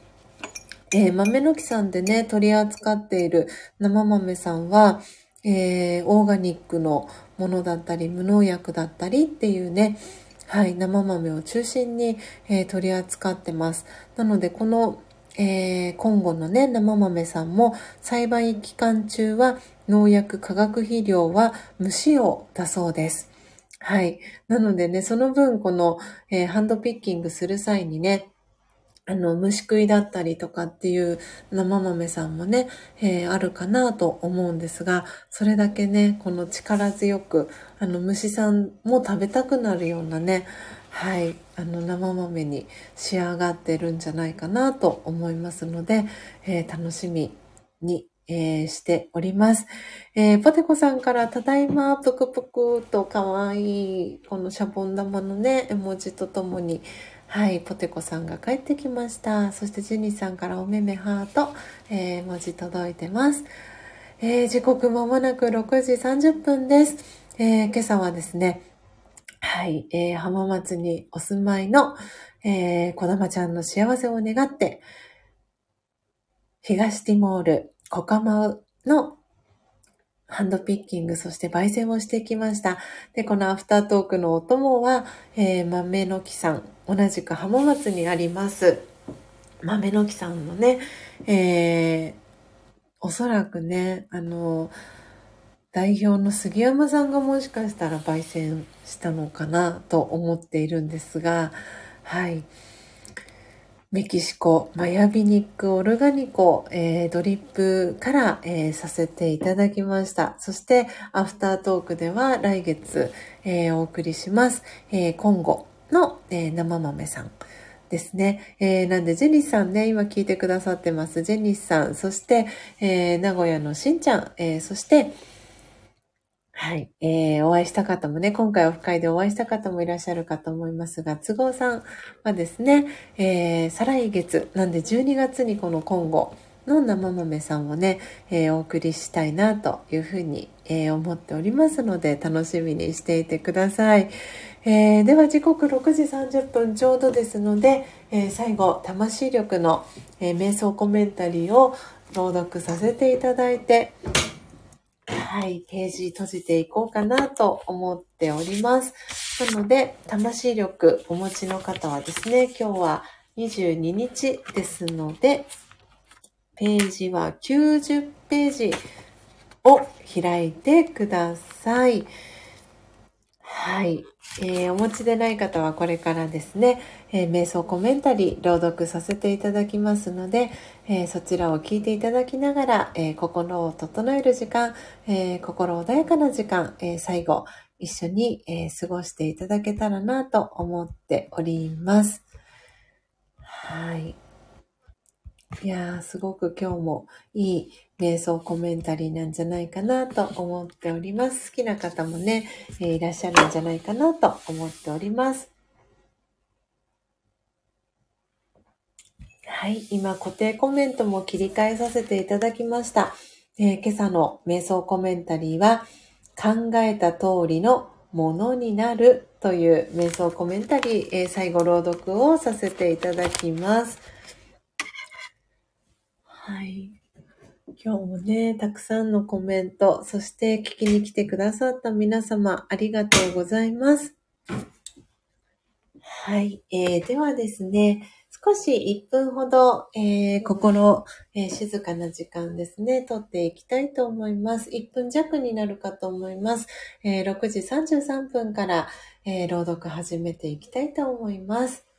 え、豆の木さんでね、取り扱っている生豆さんは、えー、オーガニックのものだったり、無農薬だったりっていうね、はい、生豆を中心に、えー、取り扱ってます。なので、このえー、今後のね、生豆さんも栽培期間中は農薬化学肥料は無使用だそうです。はい。なのでね、その分この、えー、ハンドピッキングする際にね、あの、虫食いだったりとかっていう生豆さんもね、えー、あるかなと思うんですが、それだけね、この力強く、あの、虫さんも食べたくなるようなね、はい、あの生豆に仕上がってるんじゃないかなと思いますので、えー、楽しみに、えー、しております。えー、ポテコさんからただいま、ぷくぷくと可愛い、このシャボン玉のね、絵文字とともに、はい、ポテコさんが帰ってきました。そしてジェニーさんからおめめハート、えー、文字届いてます。えー、時刻まもなく6時30分です。えー、今朝はですね、はい、えー、浜松にお住まいの、えー、小玉ちゃんの幸せを願って、東ティモール、コカマウのハンドピッキング、そして焙煎をしてきました。で、このアフタートークのお供は、えー、豆の木さん、同じく浜松にあります、豆の木さんのね、えー、おそらくね、あの代表の杉山さんがもしかしたら焙煎したのかなと思っているんですが、はい。メキシコ、マヤビニックオルガニコ、えー、ドリップから、えー、させていただきました。そして、アフタートークでは来月、えー、お送りします。えー、今後の、え、生豆さん。ですね。えー、なんで、ジェニスさんね、今聞いてくださってます。ジェニスさん、そして、えー、名古屋のしんちゃん、えー、そして、はい。えー、お会いした方もね、今回オフ会でお会いした方もいらっしゃるかと思いますが、都合さんはですね、えー、再来月、なんで12月にこの今後の生豆さんをね、えー、お送りしたいなというふうに、えー、思っておりますので、楽しみにしていてください。えー、では時刻6時30分ちょうどですので、えー、最後、魂力の、えー、瞑想コメンタリーを朗読させていただいて、はい、ページ閉じていこうかなと思っております。なので、魂力お持ちの方はですね、今日は22日ですので、ページは90ページを開いてください。はい。えー、お持ちでない方はこれからですね、えー、瞑想コメンタリー朗読させていただきますので、えー、そちらを聞いていただきながら、え心を整える時間、え心穏やかな時間、え最後、一緒に、え過ごしていただけたらなと思っております。はい。いやー、すごく今日もいい瞑想コメンタリーなんじゃないかなと思っております。好きな方もね、え、いらっしゃるんじゃないかなと思っております。はい、今固定コメントも切り替えさせていただきました。えー、今朝の瞑想コメンタリーは、考えた通りのものになるという瞑想コメンタリー、えー、最後朗読をさせていただきます。はい。今日もね、たくさんのコメント、そして聞きに来てくださった皆様、ありがとうございます。はい。えー、ではですね、少し1分ほど、えー、心、えー、静かな時間ですね、とっていきたいと思います。1分弱になるかと思います。えー、6時33分から、え朗読始めていきたいと思います。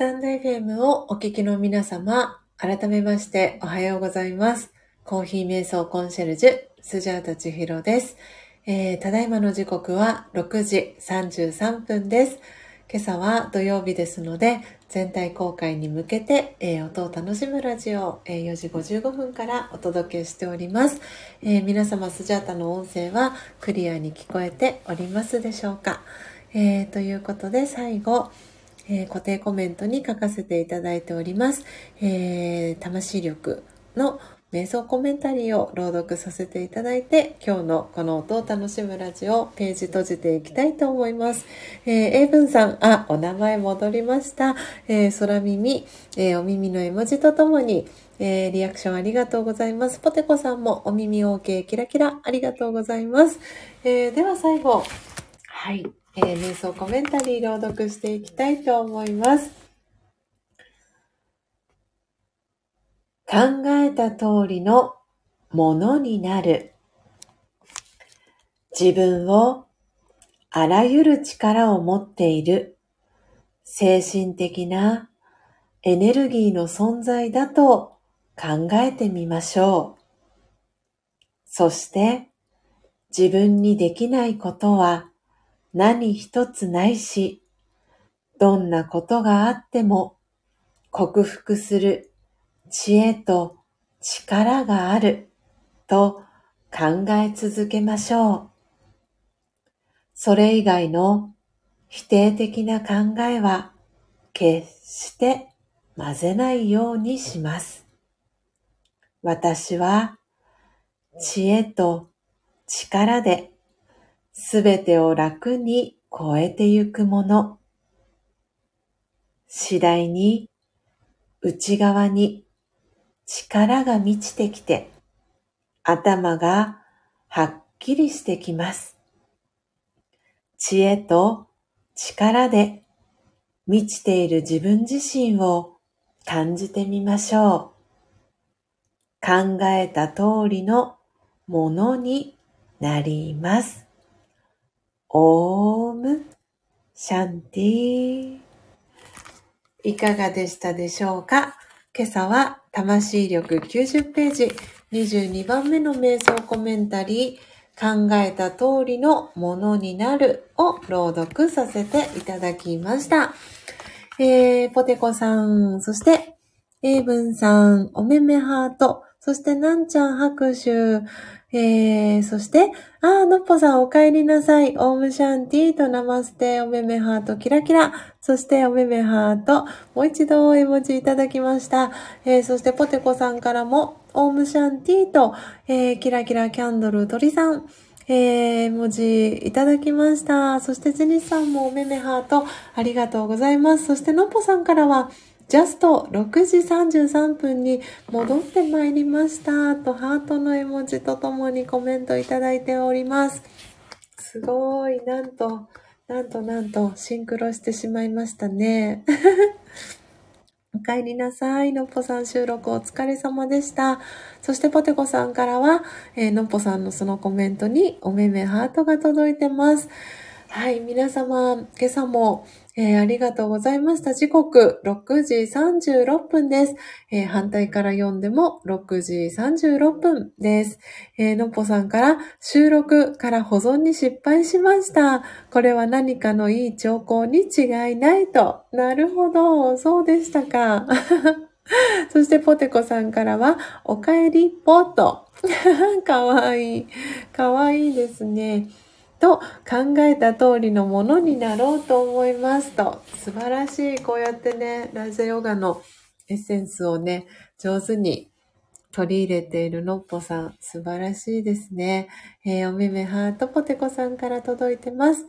タンド FM をお聞きの皆様、改めましておはようございます。コーヒー瞑想コンシェルジュ、スジャータチヒロです。えー、ただいまの時刻は6時33分です。今朝は土曜日ですので、全体公開に向けて、えー、音を楽しむラジオを、えー、4時55分からお届けしております、えー、皆様スジャータの音声はクリアに聞こえておりますでしょうか、えということで最後、えー、固定コメントに書かせていただいております。えー、魂力の瞑想コメンタリーを朗読させていただいて、今日のこの音を楽しむラジオページ閉じていきたいと思います。えー、エイブンさん、あ、お名前戻りました。えー、空耳、えー、お耳の絵文字とともに、えー、リアクションありがとうございます。ポテコさんもお耳 OK キラキラありがとうございます。えー、では最後、はい。えー、瞑想コメンタリー朗読していきたいと思います。考えた通りのものになる。自分をあらゆる力を持っている精神的なエネルギーの存在だと考えてみましょう。そして自分にできないことは何一つないし、どんなことがあっても克服する知恵と力があると考え続けましょう。それ以外の否定的な考えは決して混ぜないようにします。私は知恵と力ですべてを楽に超えてゆくもの。次第に内側に力が満ちてきて頭がはっきりしてきます。知恵と力で満ちている自分自身を感じてみましょう。考えた通りのものになります。オームシャンティいかがでしたでしょうか？今朝は魂力90ページ22番目の瞑想コメンタリー考えた通りのものになるを朗読させていただきました。えー、ポテコさん、そして、エイブンさん、おめめハート、そして、なんちゃん拍手。えー、そして、あー、のっぽさんお帰りなさい。オームシャンティーとナマステ、おめめハート、キラキラ。そして、おめめハート、もう一度絵文字いただきました。えー、そして、ポテコさんからも、オームシャンティーと、えー、キラキラキャンドル鳥さん、えー、文字いただきました。そして、ジェニスさんもおめめハート、ありがとうございます。そして、のっぽさんからは、ジャスト6時33分に戻ってまいりましたとハートの絵文字とともにコメントいただいております。すごい、なんと、なんとなんとシンクロしてしまいましたね。お帰りなさい。のっぽさん収録お疲れ様でした。そしてポテコさんからは、えー、のっぽさんのそのコメントにおめめハートが届いてます。はい、皆様、今朝もえー、ありがとうございました。時刻6時36分です。えー、反対から読んでも6時36分です。えー、のっぽさんから収録から保存に失敗しました。これは何かのいい兆候に違いないと。なるほど。そうでしたか。そしてポテコさんからは、おかえりぽと。かわいい。かわいいですね。と考えた通りのものになろうと思いますと。素晴らしい。こうやってね、ラジオヨガのエッセンスをね、上手に取り入れているのっぽさん、素晴らしいですね。えー、おめめハートポテコさんから届いてます。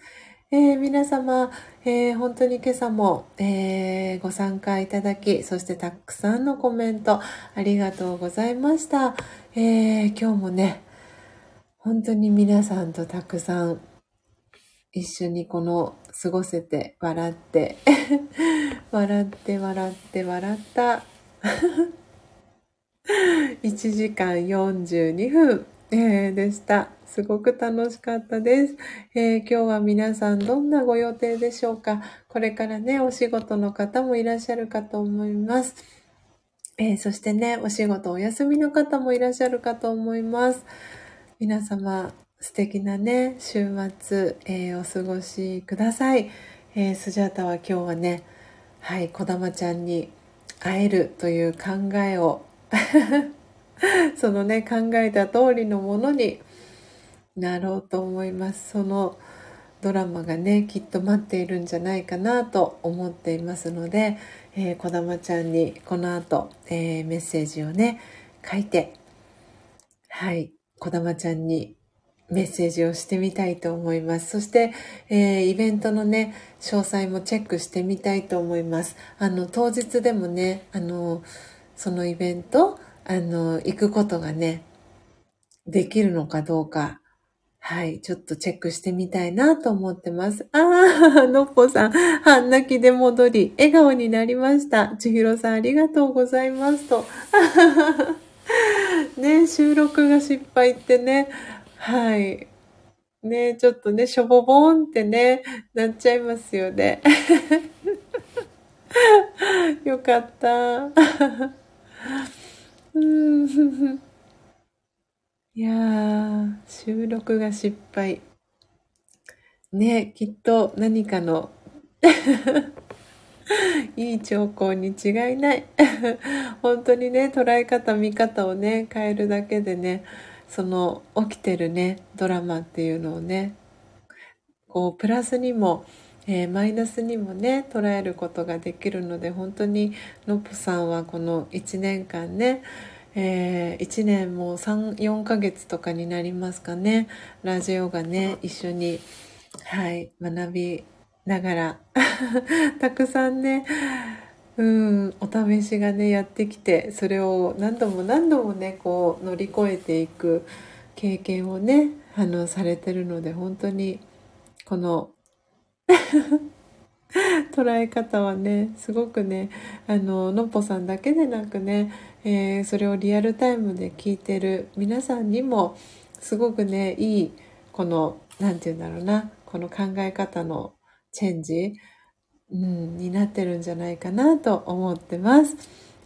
えー、皆様、えー、本当に今朝も、えー、ご参加いただき、そしてたくさんのコメントありがとうございました。え今日もね、本当に皆さんとたくさん一緒にこの過ごせて笑って 笑って笑って笑った 1時間42分、え、でした。すごく楽しかったです、えー、今日は皆さんどんなご予定でしょうか？これからね、お仕事の方もいらっしゃるかと思います。えー、そしてね、お仕事お休みの方もいらっしゃるかと思います。皆様、素敵なね、週末、えー、お過ごしください。えー、スジャータは今日はね、はい、こだまちゃんに会えるという考えを そのね、考えた通りのものになろうと思います。そのドラマがね、きっと待っているんじゃないかなと思っていますので、えー、こだまちゃんにこの後、えー、メッセージをね、書いて、はい、こだまちゃんにメッセージをしてみたいと思います。そして、えー、イベントのね、詳細もチェックしてみたいと思います。あの、当日でもね、あの、そのイベント、あの、行くことがね、できるのかどうか、はい、ちょっとチェックしてみたいなと思ってます。ああ、のっぽさん、半泣きで戻り、笑顔になりました。ちひろさん、ありがとうございますと。ね、収録が失敗ってね、はい。ね、ちょっとね、しょぼぼんってね、なっちゃいますよね。よかった。うんいやー、収録が失敗。ね、きっと何かの いい兆候に違いない。本当にね、捉え方、見方をね、変えるだけでね、その起きてるね、ドラマっていうのをね、こう、プラスにも、えー、マイナスにもね、捉えることができるので、本当にのっぽさんはこの1年間ね、えー、1年もう3、4ヶ月とかになりますかね、ラジオがね、一緒に、はい、学びながら たくさんね、うん、お試しがね、やってきて、それを何度も何度もね、こう乗り越えていく経験をね、あの、されてるので、本当に、この 捉え方はね、すごくね、あの、のっぽさんだけでなくね、えー、それをリアルタイムで聞いてる皆さんにも、すごくね、いい、この、なんて言うんだろうな、この考え方のチェンジ、うん、になってるんじゃないかなと思ってます。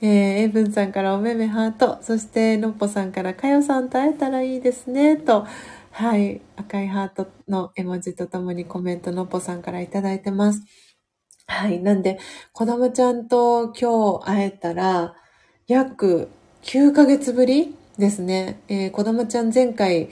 えー、エブンさんからおめめハート、そしてのっぽさんからかよさんと会えたらいいですね、と、はい、赤いハートの絵文字とともにコメントのっぽさんからいただいてます。はい、なんで、子供ちゃんと今日会えたら、約9ヶ月ぶりですね。えー、こだまちゃん前回、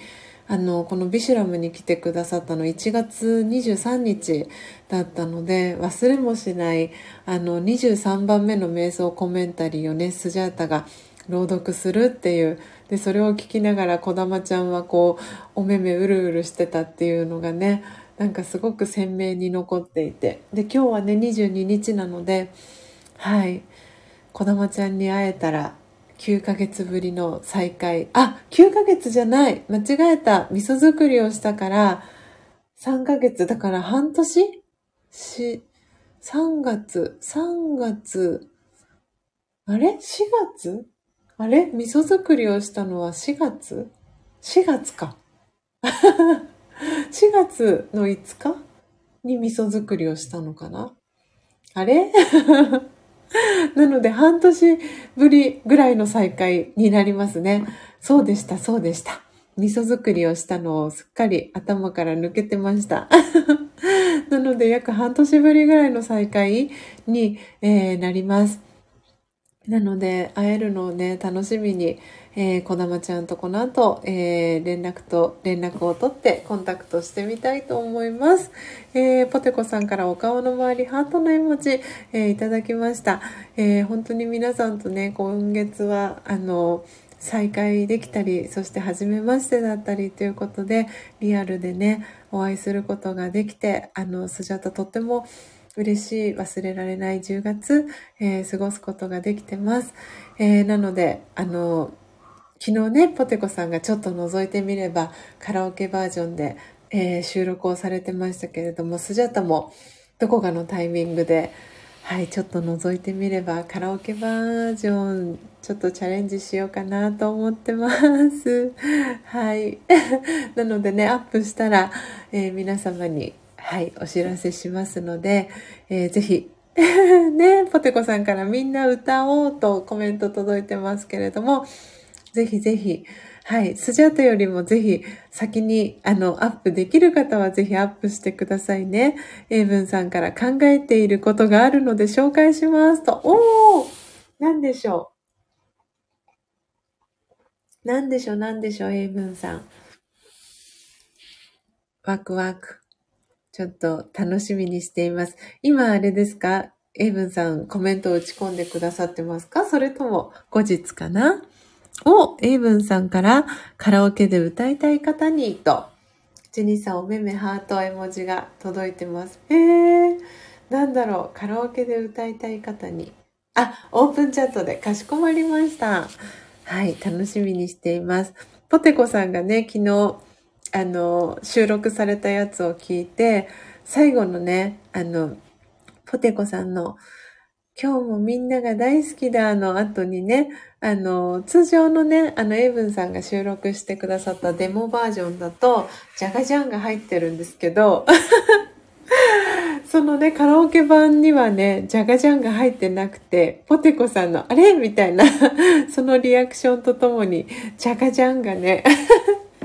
あの、このビシュラムに来てくださったの1月23日だったので、忘れもしない、あの、23番目の瞑想コメンタリーをね、スジャータが朗読するっていう、で、それを聞きながらこだまちゃんはこう、お目目うるうるしてたっていうのがね、なんかすごく鮮明に残っていて。で、今日はね、22日なので、はい、こだまちゃんに会えたら、9ヶ月ぶりの再会。あ、9ヶ月じゃない。間違えた。味噌作りをしたから、3ヶ月。だから半年？し、3月、3月、あれ ?4 月？あれ？味噌作りをしたのは4月 ?4 月か。4月の5日に味噌作りをしたのかな？あれ？なので半年ぶりぐらいの再会になりますね。そうでした、そうでした。味噌作りをしたのをすっかり頭から抜けてました。なので約半年ぶりぐらいの再会に、えー、なります。なので、会えるのをね、楽しみに、えー、こだまちゃんとこの後、えー、連絡と、連絡を取ってコンタクトしてみたいと思います。えー、ポテコさんからお顔の周り、ハートの絵文字、えー、いただきました。えー、本当に皆さんとね、今月は、あの、再会できたり、そして初めましてだったりということで、リアルでね、お会いすることができて、あの、スジャタとっても嬉しい、忘れられない10月、えー、過ごすことができてます。えー、なので、あの、昨日ね、ポテコさんがちょっと覗いてみれば、カラオケバージョンで、えー、収録をされてましたけれども、スジャタもどこかのタイミングで、はい、ちょっと覗いてみれば、カラオケバージョン、ちょっとチャレンジしようかなと思ってます。はい。なのでね、アップしたら、えー、皆様にはい、お知らせしますので、えー、ぜひ、ね、ポテコさんからみんな歌おうとコメント届いてますけれども、ぜひぜひ、はい、スジャータよりもぜひ先にあのアップできる方はぜひアップしてくださいね。エイブンさんから考えていることがあるので紹介しますと。おー何でしょう？何でしょう？何でしょう？エイブンさん。ワクワク。ちょっと楽しみにしています。今あれですか？エイブンさんコメントを打ち込んでくださってますか？それとも後日かな？お、エイブンさんからカラオケで歌いたい方にと、ジェニーさんおめめハート絵文字が届いてます。えー、なんだろう、カラオケで歌いたい方に。あ、オープンチャットでかしこまりました。はい、楽しみにしています。ポテコさんがね、昨日、あの、収録されたやつを聞いて、最後のね、あの、ポテコさんの、今日もみんなが大好きだの後にね、あの、通常のね、あの、エイブンさんが収録してくださったデモバージョンだと、ジャガジャンが入ってるんですけど、そのね、カラオケ版にはね、ジャガジャンが入ってなくて、ポテコさんの、あれ？みたいな、そのリアクションとともに、ジャガジャンがね、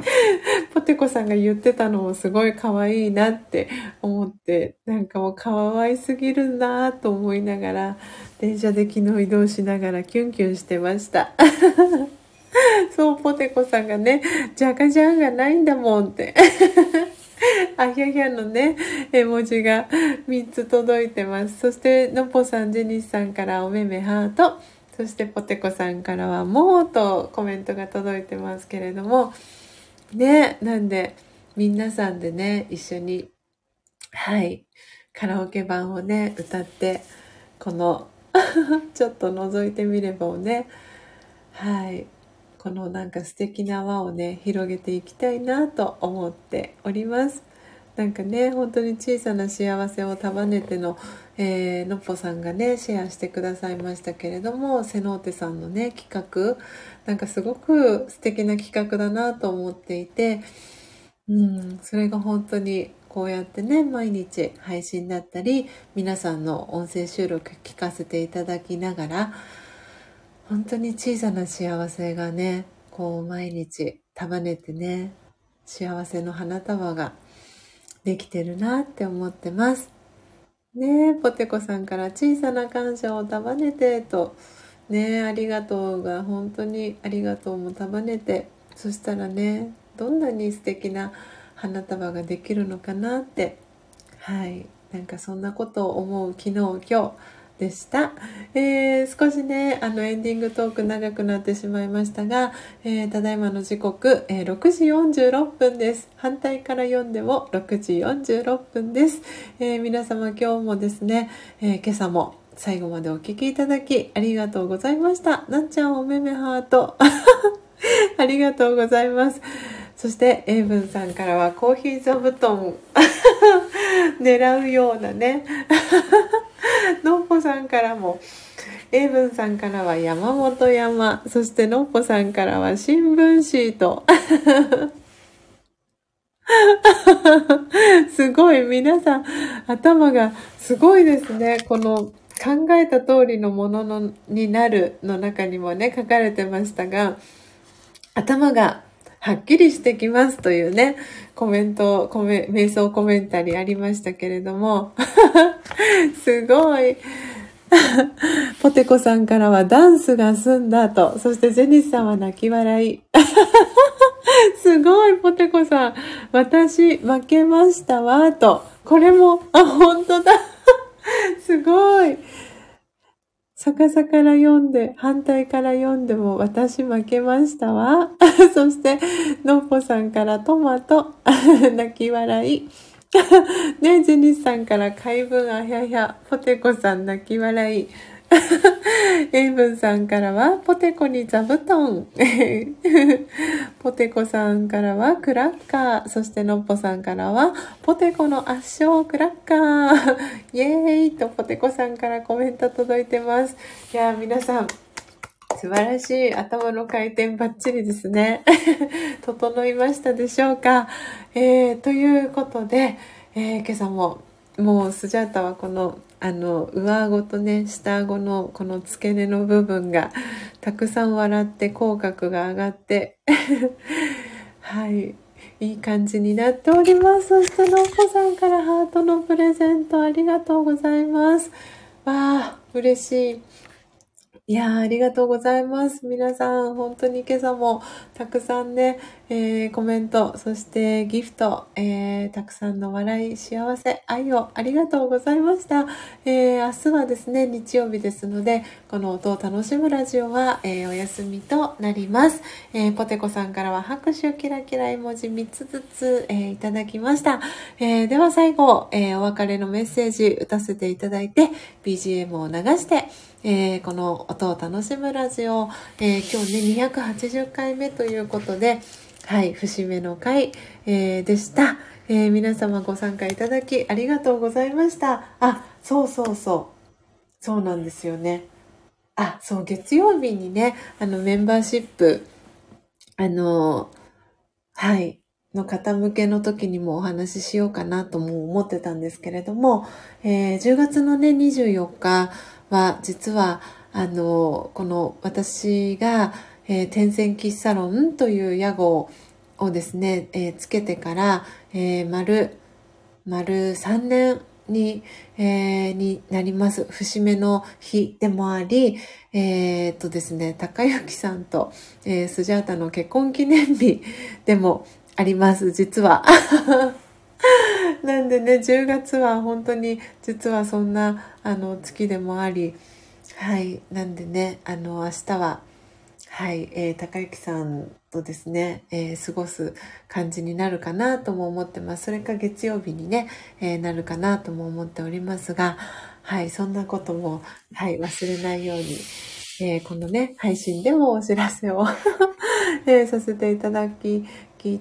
ポテコさんが言ってたのもすごい可愛いなって思って、なんかもう可愛すぎるなと思いながら、電車で昨日移動しながらキュンキュンしてました。そう、ポテコさんがね、ジャカジャンがないんだもんって。あひゃひゃのね、絵文字が3つ届いてます。そして、のぽさん、ジェニスさんからおめめハート。そして、ポテコさんからは、もうとコメントが届いてますけれども、ね、なんで、皆さんでね、一緒に、はい、カラオケ版をね、歌って、この ちょっと覗いてみればをね、はい、このなんか素敵な輪をね、広げていきたいなと思っております。なんかね、本当に小さな幸せを束ねての、えー、のっぽさんがね、シェアしてくださいましたけれども、セノーテさんのね、企画、なんかすごく素敵な企画だなと思っていて、うん、それが本当にこうやってね、毎日配信だったり、皆さんの音声収録聞かせていただきながら、本当に小さな幸せがね、こう毎日束ねてね、幸せの花束ができてるなって思ってます。ねえ、ポテコさんから小さな感謝を束ねてと、ねありがとうが本当にありがとうも束ねてそしたらねどんなに素敵な花束ができるのかなって。はい。なんかそんなことを思う昨日今日でした、えー、少しねあのエンディングトーク長くなってしまいましたが、えー、ただいまの時刻、えー、6時46分です。反対から読んでも6時46分です、え皆様今日もですね、え今朝も最後までお聴きいただきありがとうございました。なっちゃんおめめハート。ありがとうございます。そして、エイブンさんからはコーヒー座布団 狙うようなね。のっぽさんからも、エイブンさんからは山本山、そしてのっぽさんからは新聞シート。すごい、皆さん、頭がすごいですね。この考えた通りのもののになるの中にもね、書かれてましたが、頭がはっきりしてきますというね、コメント、コメ、瞑想コメンタリーありましたけれども、すごい。ポテコさんからはダンスが済んだと、そしてジェニスさんは泣き笑い。すごい、ポテコさん。私、負けましたわ、と。これも、あ、本当だ。すごい。逆さから読んで、反対から読んでも私負けましたわ。そして、のっぽさんからトマト、泣き笑い。ねえ、ジェニスさんから怪文あひゃひゃ、ポテコさん泣き笑い。エイブンさんからは、ポテコに座布団。ポテコさんからは、クラッカー。そして、のっぽさんからは、ポテコの圧勝クラッカー。イエーイと、ポテコさんからコメント届いてます。いや皆さん、素晴らしい頭の回転バッチリですね。整いましたでしょうか？えー、ということで、えー、今朝ももうスジャータはこのあの上顎とね下顎のこの付け根の部分が たくさん笑って口角が上がって はいいい感じになっております。そしてのっこさんからハートのプレゼントありがとうございます。わあ嬉しい。いやありがとうございます。皆さん、本当に今朝もたくさんね、えー、コメント、そしてギフト、えー、たくさんの笑い、幸せ、愛をありがとうございました。えー、明日はですね、日曜日ですので、この音を楽しむラジオは、えお休みとなります。えポテコさんからは拍手キラキラ絵文字3つずつ、えいただきました。えでは最後、えお別れのメッセージ打たせていただいて、BGM を流して、えー、この音を楽しむラジオ、えー、今日ね、280回目ということで、はい、節目の回、えー、でした。え皆様ご参加いただきありがとうございました。あ、そうそうそう。そうなんですよね。あ、そう、月曜日にね、あの、メンバーシップ、あの、はい、の方向けの時にもお話ししようかなとも思ってたんですけれども、えー、10月のね、24日、は実はあのこの私が、えー、天然喫茶論という屋号をですね、えー、つけてから、えー、丸丸3年に、えー、になります。節目の日でもあり、えー、っとですね、高幸さんと、えー、スジャータの結婚記念日でもあります、実は。なんでね、10月は本当に実はそんなあの月でもあり、はい、なんでね、あの明日は、はい、えー、高幸さんとですね、えー、過ごす感じになるかなとも思ってます。それか月曜日にね、えー、なるかなとも思っておりますが、はい、そんなことも、はい、忘れないように、えー、このね、配信でもお知らせを えー、させていただき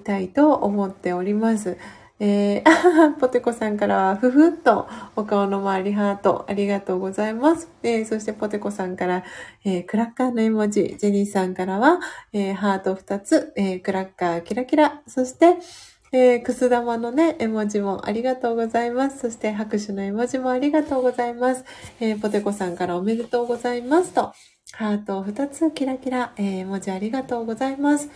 たいと思っております。えー、ポテコさんからは、ふふっとお顔の周りハート、ありがとうございます。えー、そしてポテコさんから、えー、クラッカーの絵文字、ジェニーさんからは、えー、ハート2つ、えー、クラッカーキラキラ、そして、えー、くす玉のね、絵文字もありがとうございます。そして拍手の絵文字もありがとうございます。えー、ポテコさんからおめでとうございますと、ハート2つキラキラ、えー、絵文字ありがとうございます。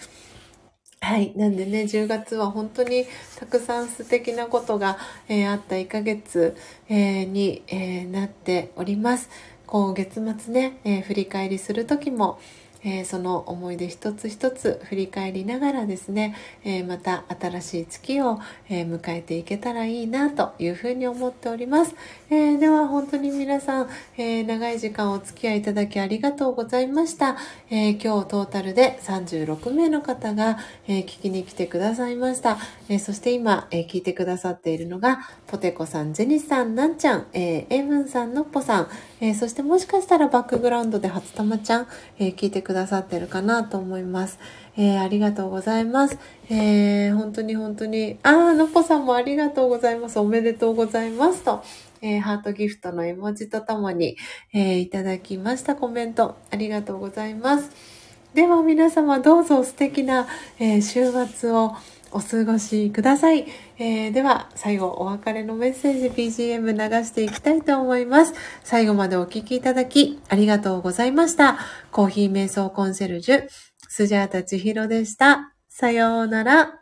はい。なんでね、10月は本当にたくさん素敵なことが、えー、あった1ヶ月、えー、に、えー、なっております。こう月末ね、え、振り返りする時も、えー、その思い出一つ一つ振り返りながらですね、えー、また新しい月を、え、迎えていけたらいいなというふうに思っております。えでは本当に皆さん、え長い時間お付き合いいただきありがとうございました。え今日トータルで36名の方が、え聞きに来てくださいました。えそして今、え聞いてくださっているのが、ポテコさん、ジェニスさん、なんちゃん、えエムンさん、のっぽさん、えそしてもしかしたらバックグラウンドで初玉ちゃん、え聞いてくださいくださってるかなと思います。えー、ありがとうございます。えー、本当に本当に、あー、のっぽさんもありがとうございます。おめでとうございますと。えー、ハートギフトの絵文字とともに、えー、いただきましたコメント、ありがとうございます。では皆様どうぞ素敵な、えー、週末をお過ごしください。えー、では、最後、お別れのメッセージ BGM 流していきたいと思います。最後までお聴きいただき、ありがとうございました。コーヒー瞑想コンシェルジュ、スジャータ千尋でした。さようなら。